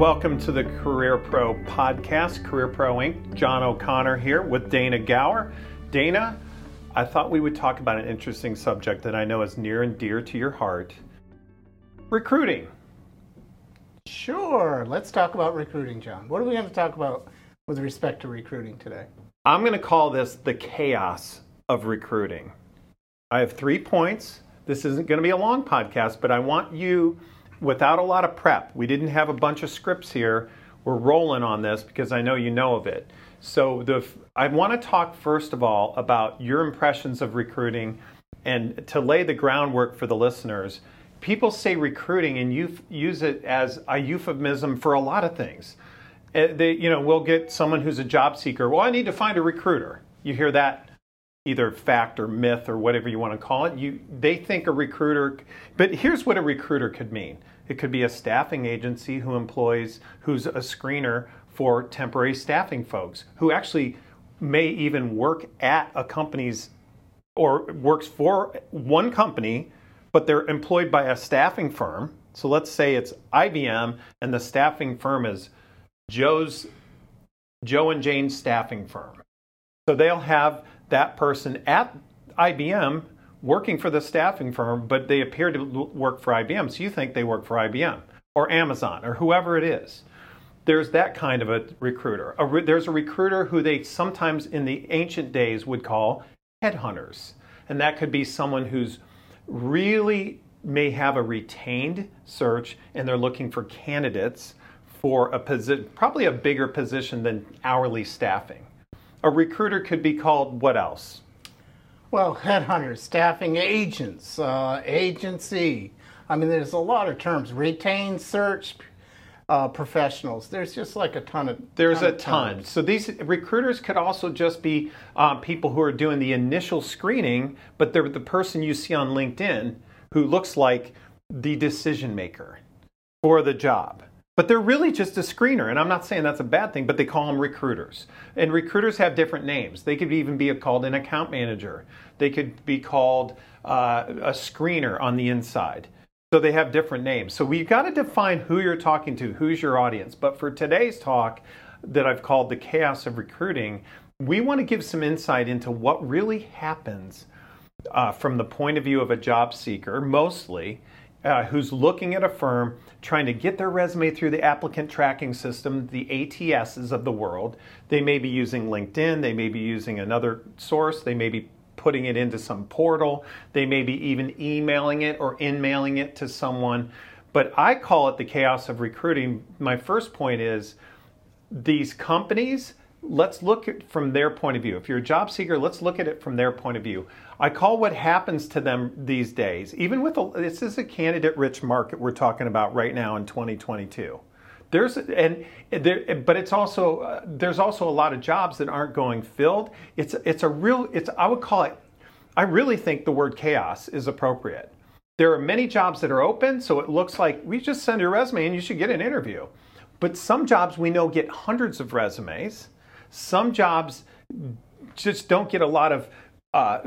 welcome to the Career Pro podcast, Career Pro Inc. John O'Connor here with Dana Gower. Dana, I thought we would talk about an interesting subject that I know is near and dear to your heart recruiting. Sure. Let's talk about recruiting, John. What are we going to talk about with respect to recruiting today? I'm going to call this the chaos of recruiting. I have three points. This isn't going to be a long podcast, but I want you, without a lot of prep, we didn't have a bunch of scripts here. We're rolling on this because I know you know of it. So the, I want to talk first of all about your impressions of recruiting and to lay the groundwork for the listeners. People say recruiting and you use it as a euphemism for a lot of things. Uh, they, you know, we'll get someone who's a job seeker. Well, I need to find a recruiter. You hear that either fact or myth or whatever you want to call it. You, they think a recruiter, but here's what a recruiter could mean. It could be a staffing agency who employs, who's a screener for temporary staffing folks who actually may even work at a company's or works for one company, but they're employed by a staffing firm. So let's say it's IBM and the staffing firm is Joe's Joe and Jane's staffing firm. So they'll have that person at IBM working for the staffing firm, but they appear to work for IBM. So you think they work for IBM or Amazon or whoever it is. There's that kind of a recruiter. A re- there's a recruiter who they sometimes in the ancient days would call headhunters. And that could be someone who's really may have a retained search and they're looking for candidates for a position, probably a bigger position than hourly staffing. A recruiter could be called what else? Well, headhunters, staffing agents, uh, agency. I mean, there's a lot of terms. Retained search uh, professionals. There's just like a ton of. There's ton a ton. So these recruiters could also just be uh, people who are doing the initial screening, but they're the person you see on LinkedIn who looks like the decision maker for the job. But they're really just a screener, and I'm not saying that's a bad thing, but they call them recruiters. And recruiters have different names. They could even be called an account manager, they could be called uh, a screener on the inside. So they have different names. So we've got to define who you're talking to, who's your audience. But for today's talk, that I've called the chaos of recruiting, we want to give some insight into what really happens uh, from the point of view of a job seeker, mostly, uh, who's looking at a firm trying to get their resume through the applicant tracking system, the ATSs of the world. They may be using LinkedIn, they may be using another source, they may be putting it into some portal, they may be even emailing it or in mailing it to someone. But I call it the chaos of recruiting. My first point is these companies let's look at from their point of view. If you're a job seeker, let's look at it from their point of view. I call what happens to them these days, even with a, this is a candidate rich market we're talking about right now in 2022. There's and there, but it's also uh, there's also a lot of jobs that aren't going filled. It's it's a real it's I would call it. I really think the word chaos is appropriate. There are many jobs that are open, so it looks like we just send your resume and you should get an interview. But some jobs we know get hundreds of resumes some jobs just don't get a lot of uh,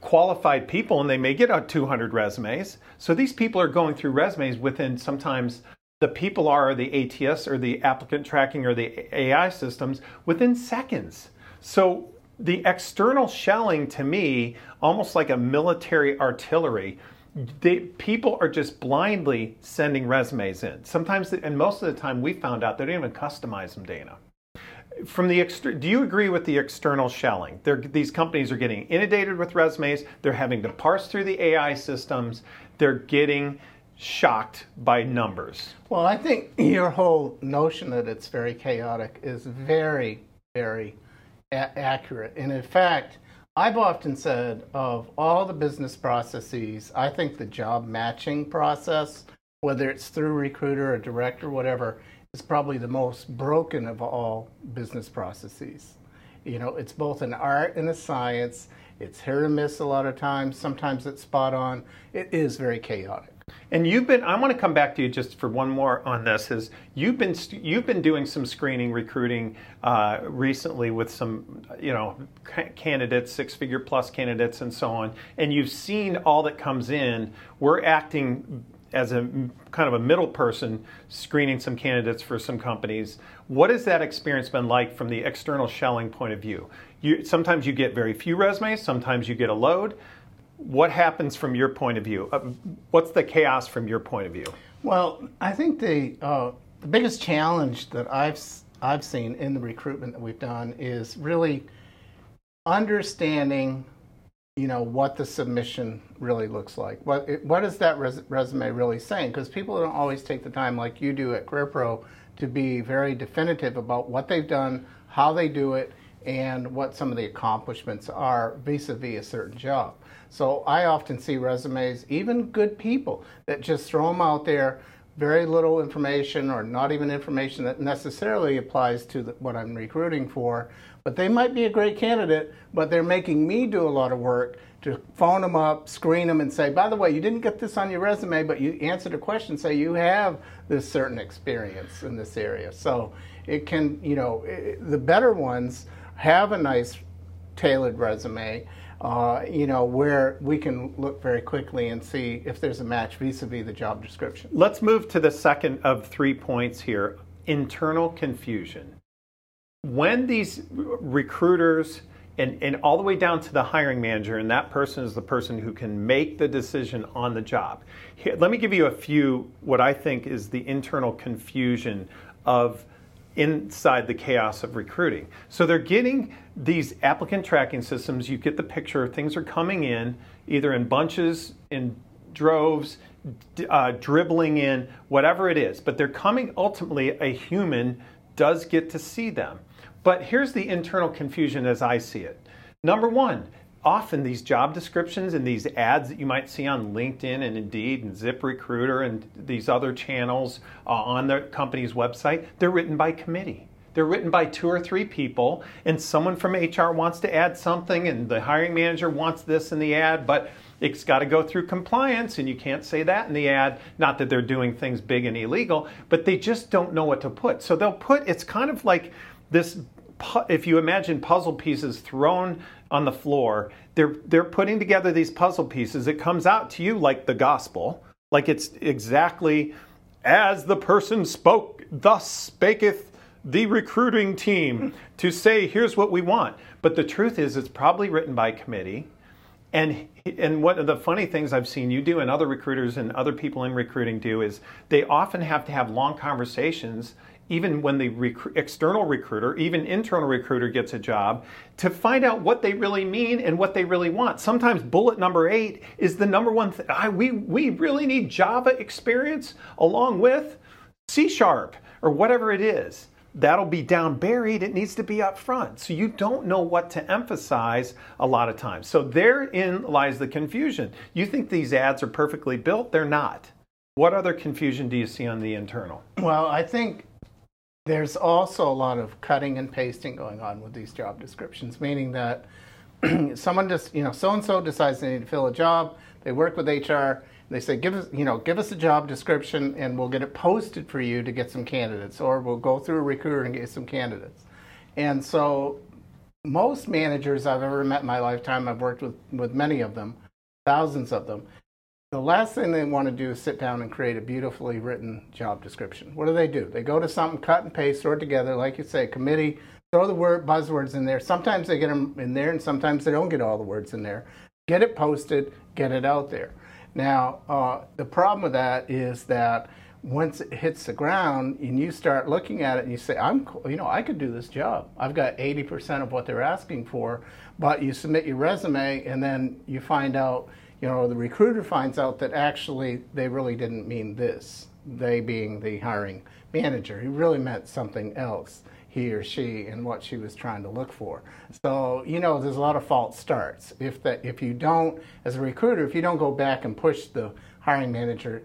qualified people, and they may get out 200 resumes. So these people are going through resumes within sometimes the people are the ATS or the applicant tracking or the AI systems within seconds. So the external shelling to me, almost like a military artillery, they, people are just blindly sending resumes in. Sometimes, and most of the time, we found out they don't even customize them, Dana from the exter- do you agree with the external shelling? They're, these companies are getting inundated with resumes. They're having to parse through the AI systems. They're getting shocked by numbers. Well, I think your whole notion that it's very chaotic is very, very a- accurate. And in fact, I've often said of all the business processes, I think the job matching process, whether it's through recruiter or direct or whatever, is probably the most broken of all business processes. You know, it's both an art and a science. It's hit or miss a lot of times. Sometimes it's spot on. It is very chaotic. And you've been I want to come back to you just for one more on this is you've been you've been doing some screening recruiting uh, recently with some you know candidates six figure plus candidates and so on and you've seen all that comes in we're acting as a kind of a middle person screening some candidates for some companies. What has that experience been like from the external shelling point of view? You, sometimes you get very few resumes, sometimes you get a load. What happens from your point of view? Uh, what's the chaos from your point of view? Well, I think the uh, the biggest challenge that I've I've seen in the recruitment that we've done is really understanding you know what the submission really looks like. What what is that res- resume really saying? Because people don't always take the time, like you do at CareerPro, to be very definitive about what they've done, how they do it, and what some of the accomplishments are vis-a-vis a certain job. So I often see resumes, even good people, that just throw them out there. Very little information, or not even information that necessarily applies to the, what I'm recruiting for, but they might be a great candidate, but they're making me do a lot of work to phone them up, screen them, and say, by the way, you didn't get this on your resume, but you answered a question, say you have this certain experience in this area. So it can, you know, it, the better ones have a nice tailored resume. Uh, you know, where we can look very quickly and see if there's a match vis-a-vis the job description. Let's move to the second of three points here, internal confusion when these recruiters and, and all the way down to the hiring manager, and that person is the person who can make the decision on the job. Here, let me give you a few, what I think is the internal confusion of inside the chaos of recruiting. So they're getting these applicant tracking systems. You get the picture, things are coming in either in bunches, in droves, uh, dribbling in, whatever it is, but they're coming ultimately, a human does get to see them. But here's the internal confusion as I see it. Number one, often these job descriptions and these ads that you might see on LinkedIn and Indeed and ZipRecruiter and these other channels uh, on the company's website, they're written by committee. They're written by two or three people, and someone from HR wants to add something, and the hiring manager wants this in the ad, but it's got to go through compliance, and you can't say that in the ad. Not that they're doing things big and illegal, but they just don't know what to put. So they'll put, it's kind of like this if you imagine puzzle pieces thrown on the floor, they're they're putting together these puzzle pieces. It comes out to you like the gospel, like it's exactly as the person spoke, thus spaketh the recruiting team to say, here's what we want. But the truth is, it's probably written by committee. And and one of the funny things I've seen you do and other recruiters and other people in recruiting do is they often have to have long conversations even when the rec- external recruiter, even internal recruiter gets a job, to find out what they really mean and what they really want. Sometimes bullet number eight is the number one thing. We, we really need Java experience along with C sharp or whatever it is. That'll be down buried. It needs to be up front. So you don't know what to emphasize a lot of times. So therein lies the confusion. You think these ads are perfectly built, they're not. What other confusion do you see on the internal? Well, I think there's also a lot of cutting and pasting going on with these job descriptions, meaning that someone just, you know, so and so decides they need to fill a job. They work with HR. They say, give us, you know, give us a job description, and we'll get it posted for you to get some candidates, or we'll go through a recruiter and get some candidates. And so, most managers I've ever met in my lifetime, I've worked with with many of them, thousands of them the last thing they want to do is sit down and create a beautifully written job description. What do they do? They go to something, cut and paste, throw it together, like you say, committee, throw the word buzzwords in there. Sometimes they get them in there, and sometimes they don't get all the words in there. Get it posted, get it out there. Now, uh, the problem with that is that once it hits the ground and you start looking at it and you say, I'm, you know, I could do this job. I've got 80% of what they're asking for, but you submit your resume and then you find out you know, the recruiter finds out that actually they really didn't mean this, they being the hiring manager. He really meant something else, he or she, and what she was trying to look for. So, you know, there's a lot of false starts. If, that, if you don't, as a recruiter, if you don't go back and push the hiring manager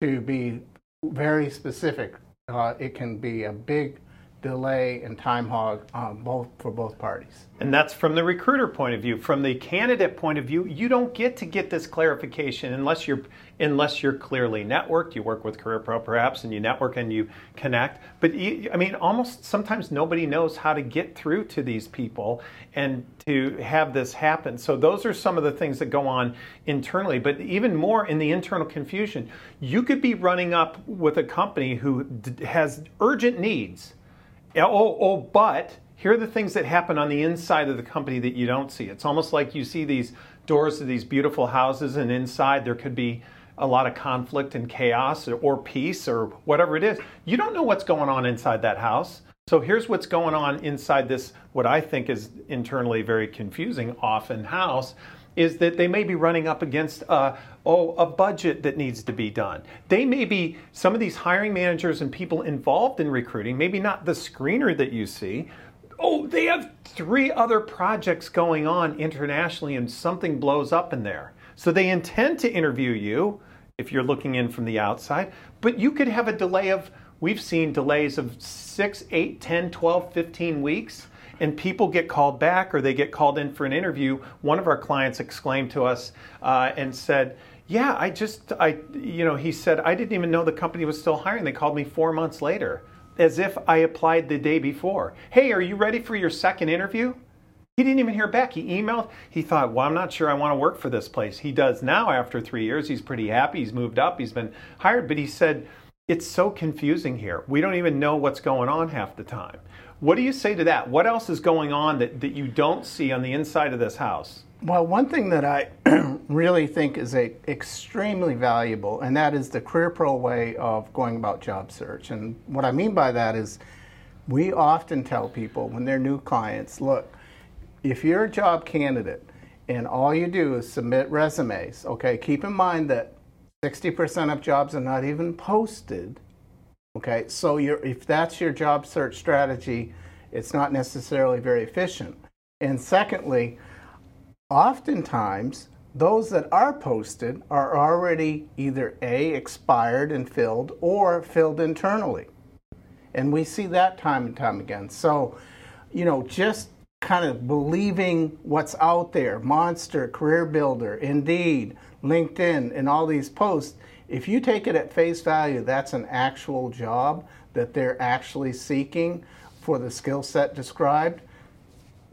to be very specific, uh, it can be a big delay and time hog um, both for both parties. And that's from the recruiter point of view. From the candidate point of view, you don't get to get this clarification unless you're unless you're clearly networked. You work with Career Pro perhaps, and you network and you connect. But you, I mean, almost sometimes nobody knows how to get through to these people and to have this happen. So those are some of the things that go on internally. But even more in the internal confusion, you could be running up with a company who has urgent needs. Oh, oh, but here are the things that happen on the inside of the company that you don't see. It's almost like you see these doors to these beautiful houses, and inside there could be a lot of conflict and chaos or, or peace or whatever it is. You don't know what's going on inside that house. So here's what's going on inside this, what I think is internally very confusing, often house, is that they may be running up against a, oh, a budget that needs to be done. They may be, some of these hiring managers and people involved in recruiting, maybe not the screener that you see, oh, they have three other projects going on internationally and something blows up in there. So they intend to interview you if you're looking in from the outside, but you could have a delay of, we've seen delays of 6, 8, 10, 12, 15 weeks. And people get called back or they get called in for an interview. One of our clients exclaimed to us uh, and said, yeah, I just, I, you know, he said, I didn't even know the company was still hiring. They called me four months later as if I applied the day before. Hey, are you ready for your second interview? He didn't even hear back. He emailed. He thought, well, I'm not sure I want to work for this place. He does now after three years. He's pretty happy. He's moved up. He's been hired. But he said, it's so confusing here. We don't even know what's going on half the time. What do you say to that? What else is going on that, that you don't see on the inside of this house? Well, one thing that I really think is a, extremely valuable, and that is the Career Pro way of going about job search. And what I mean by that is we often tell people when they're new clients look, if you're a job candidate and all you do is submit resumes, okay, keep in mind that 60% of jobs are not even posted. Okay, so if that's your job search strategy, it's not necessarily very efficient. And secondly, oftentimes those that are posted are already either A, expired and filled, or filled internally. And we see that time and time again. So, you know, just kind of believing what's out there Monster, Career Builder, Indeed, LinkedIn, and all these posts if you take it at face value, that's an actual job that they're actually seeking for the skill set described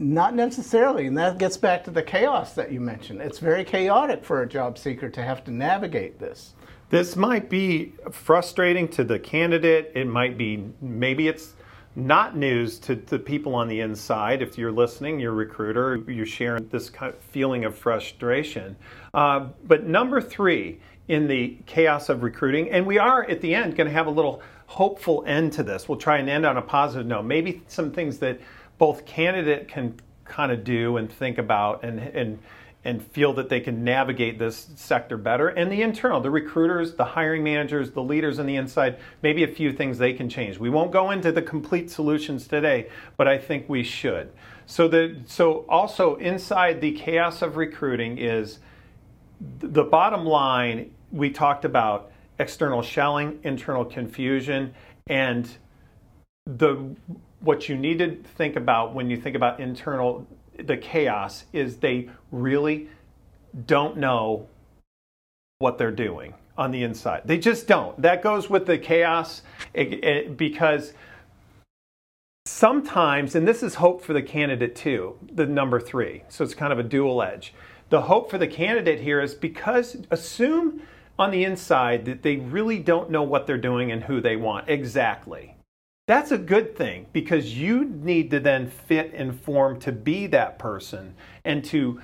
not necessarily, and that gets back to the chaos that you mentioned. It's very chaotic for a job seeker to have to navigate this. This might be frustrating to the candidate. It might be, maybe it's not news to the people on the inside. If you're listening, you're recruiter, you're sharing this kind of feeling of frustration. Uh, but number three in the chaos of recruiting, and we are at the end going to have a little hopeful end to this. We'll try and end on a positive note. Maybe some things that both candidate can kind of do and think about and and and feel that they can navigate this sector better and the internal the recruiters the hiring managers the leaders on the inside maybe a few things they can change we won't go into the complete solutions today but i think we should so the so also inside the chaos of recruiting is the bottom line we talked about external shelling internal confusion and the what you need to think about when you think about internal the chaos is they really don't know what they're doing on the inside. They just don't. That goes with the chaos because sometimes, and this is hope for the candidate too, the number three. So it's kind of a dual edge. The hope for the candidate here is because assume on the inside that they really don't know what they're doing and who they want exactly. That's a good thing because you need to then fit and form to be that person and to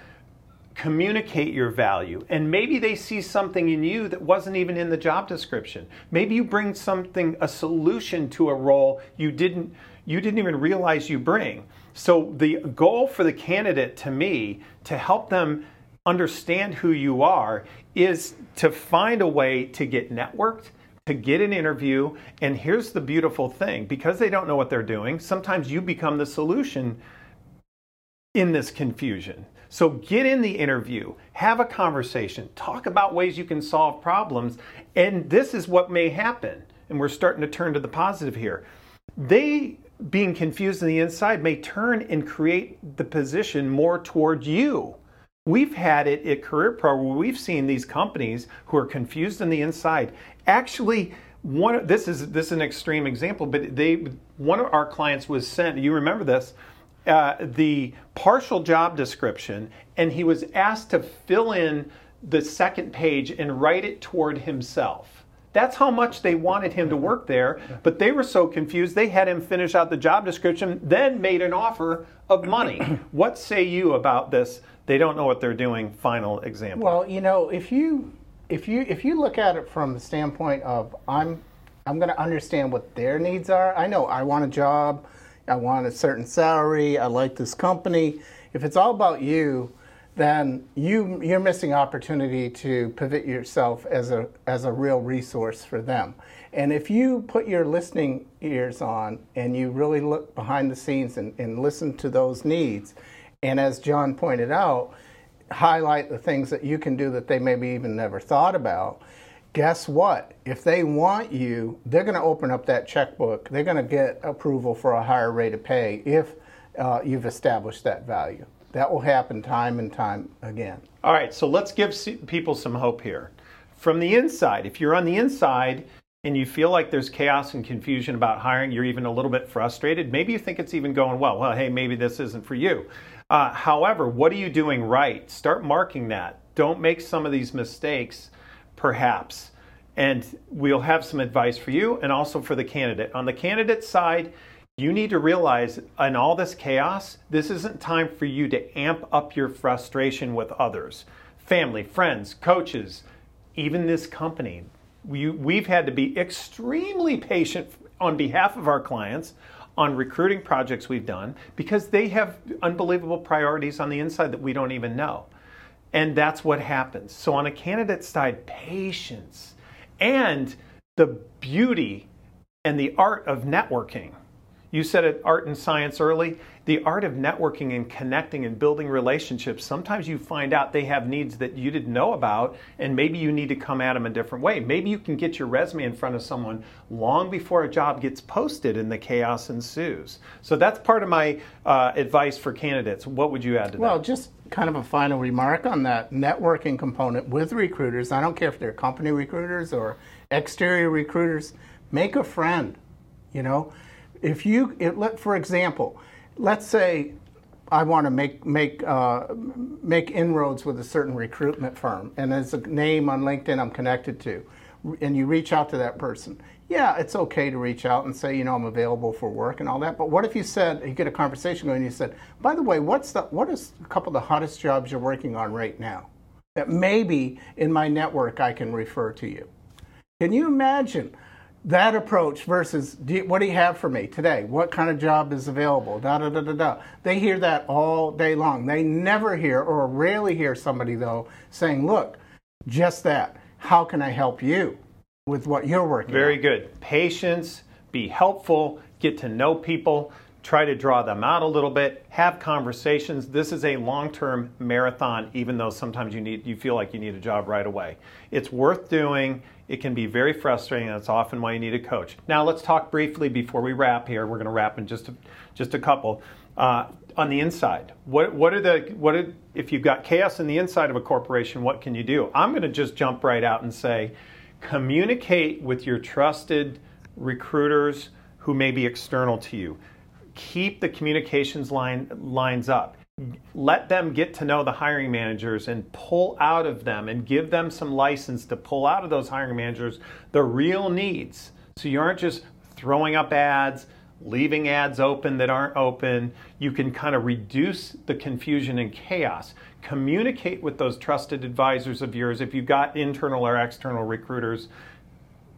communicate your value. And maybe they see something in you that wasn't even in the job description. Maybe you bring something a solution to a role you didn't you didn't even realize you bring. So the goal for the candidate to me to help them understand who you are is to find a way to get networked to get an interview. And here's the beautiful thing because they don't know what they're doing, sometimes you become the solution in this confusion. So get in the interview, have a conversation, talk about ways you can solve problems, and this is what may happen. And we're starting to turn to the positive here. They being confused on the inside may turn and create the position more toward you. We've had it at Career Pro where we've seen these companies who are confused on the inside actually one this is this is an extreme example, but they one of our clients was sent. You remember this? Uh, the partial job description, and he was asked to fill in the second page and write it toward himself. That's how much they wanted him to work there, but they were so confused they had him finish out the job description, then made an offer of money. what say you about this? They don't know what they're doing. Final example. Well, you know, if you if you if you look at it from the standpoint of I'm I'm going to understand what their needs are. I know I want a job, I want a certain salary, I like this company. If it's all about you, then you you're missing opportunity to pivot yourself as a as a real resource for them. And if you put your listening ears on and you really look behind the scenes and, and listen to those needs, and as John pointed out, highlight the things that you can do that they maybe even never thought about. Guess what? If they want you, they're going to open up that checkbook. They're going to get approval for a higher rate of pay if uh, you've established that value. That will happen time and time again. All right, so let's give people some hope here. From the inside, if you're on the inside and you feel like there's chaos and confusion about hiring, you're even a little bit frustrated, maybe you think it's even going well. Well, hey, maybe this isn't for you. Uh, however, what are you doing right? Start marking that. Don't make some of these mistakes, perhaps. And we'll have some advice for you and also for the candidate. On the candidate side, you need to realize in all this chaos, this isn't time for you to amp up your frustration with others family, friends, coaches, even this company. We, we've had to be extremely patient on behalf of our clients on recruiting projects we've done because they have unbelievable priorities on the inside that we don't even know. And that's what happens. So, on a candidate side, patience and the beauty and the art of networking you said it art and science early. The art of networking and connecting and building relationships. Sometimes you find out they have needs that you didn't know about, and maybe you need to come at them a different way. Maybe you can get your resume in front of someone long before a job gets posted and the chaos ensues. So that's part of my uh, advice for candidates. What would you add to well, that? Well, just kind of a final remark on that networking component with recruiters. I don't care if they're company recruiters or exterior recruiters. Make a friend, you know if you, it, let, for example, let's say I want to make make uh, make inroads with a certain recruitment firm, and there's a name on LinkedIn I'm connected to, and you reach out to that person. Yeah, it's okay to reach out and say, you know, I'm available for work and all that. But what if you said you get a conversation going, and you said, by the way, what's the what is a couple of the hottest jobs you're working on right now? That maybe in my network I can refer to you. Can you imagine? That approach versus do you, what do you have for me today? What kind of job is available? Da da da da da. They hear that all day long. They never hear or rarely hear somebody though saying, "Look, just that. How can I help you with what you're working?" Very on? good. Patience. Be helpful. Get to know people try to draw them out a little bit, have conversations. This is a long-term marathon even though sometimes you need you feel like you need a job right away. It's worth doing. It can be very frustrating and it's often why you need a coach. Now let's talk briefly before we wrap here. We're going to wrap in just a, just a couple. Uh, on the inside, what what are the what are, if you've got chaos in the inside of a corporation, what can you do? I'm going to just jump right out and say communicate with your trusted recruiters who may be external to you keep the communications line lines up. Let them get to know the hiring managers and pull out of them and give them some license to pull out of those hiring managers the real needs. So you aren't just throwing up ads leaving ads open that aren't open. You can kind of reduce the confusion and chaos. Communicate with those trusted advisors of yours. If you've got internal or external recruiters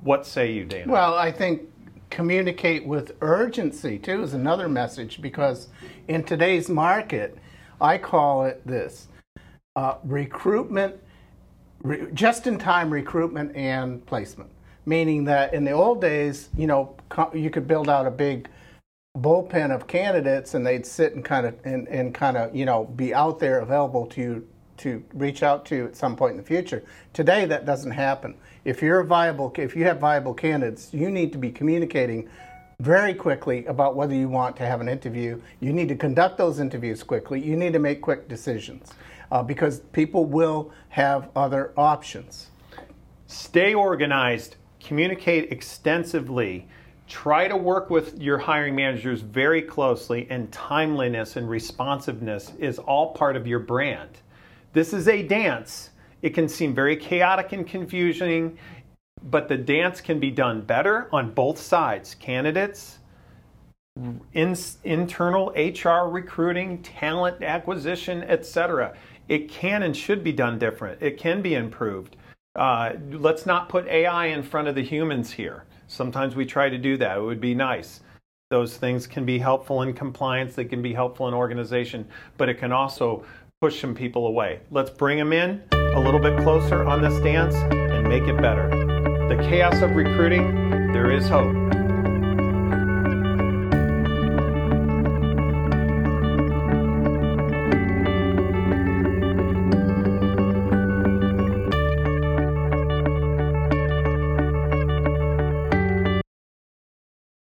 what say you dana? Well i think communicate with urgency too is another message because in today's market, I call it this uh, recruitment, re- just in time recruitment and placement. Meaning that in the old days, you know, you could build out a big bullpen of candidates and they'd sit and kind of and, and kind of you know be out there available to you to reach out to at some point in the future. Today, that doesn't happen. If you're a viable, if you have viable candidates, you need to be communicating very quickly about whether you want to have an interview. You need to conduct those interviews quickly. You need to make quick decisions uh, because people will have other options. Stay organized, communicate extensively, try to work with your hiring managers very closely, and timeliness and responsiveness is all part of your brand. This is a dance. It can seem very chaotic and confusing, but the dance can be done better on both sides candidates, in, internal HR recruiting, talent acquisition, etc. It can and should be done different. It can be improved. Uh, let's not put AI in front of the humans here. Sometimes we try to do that. It would be nice. Those things can be helpful in compliance, they can be helpful in organization, but it can also push some people away. Let's bring them in a little bit closer on this dance and make it better. The chaos of recruiting, there is hope.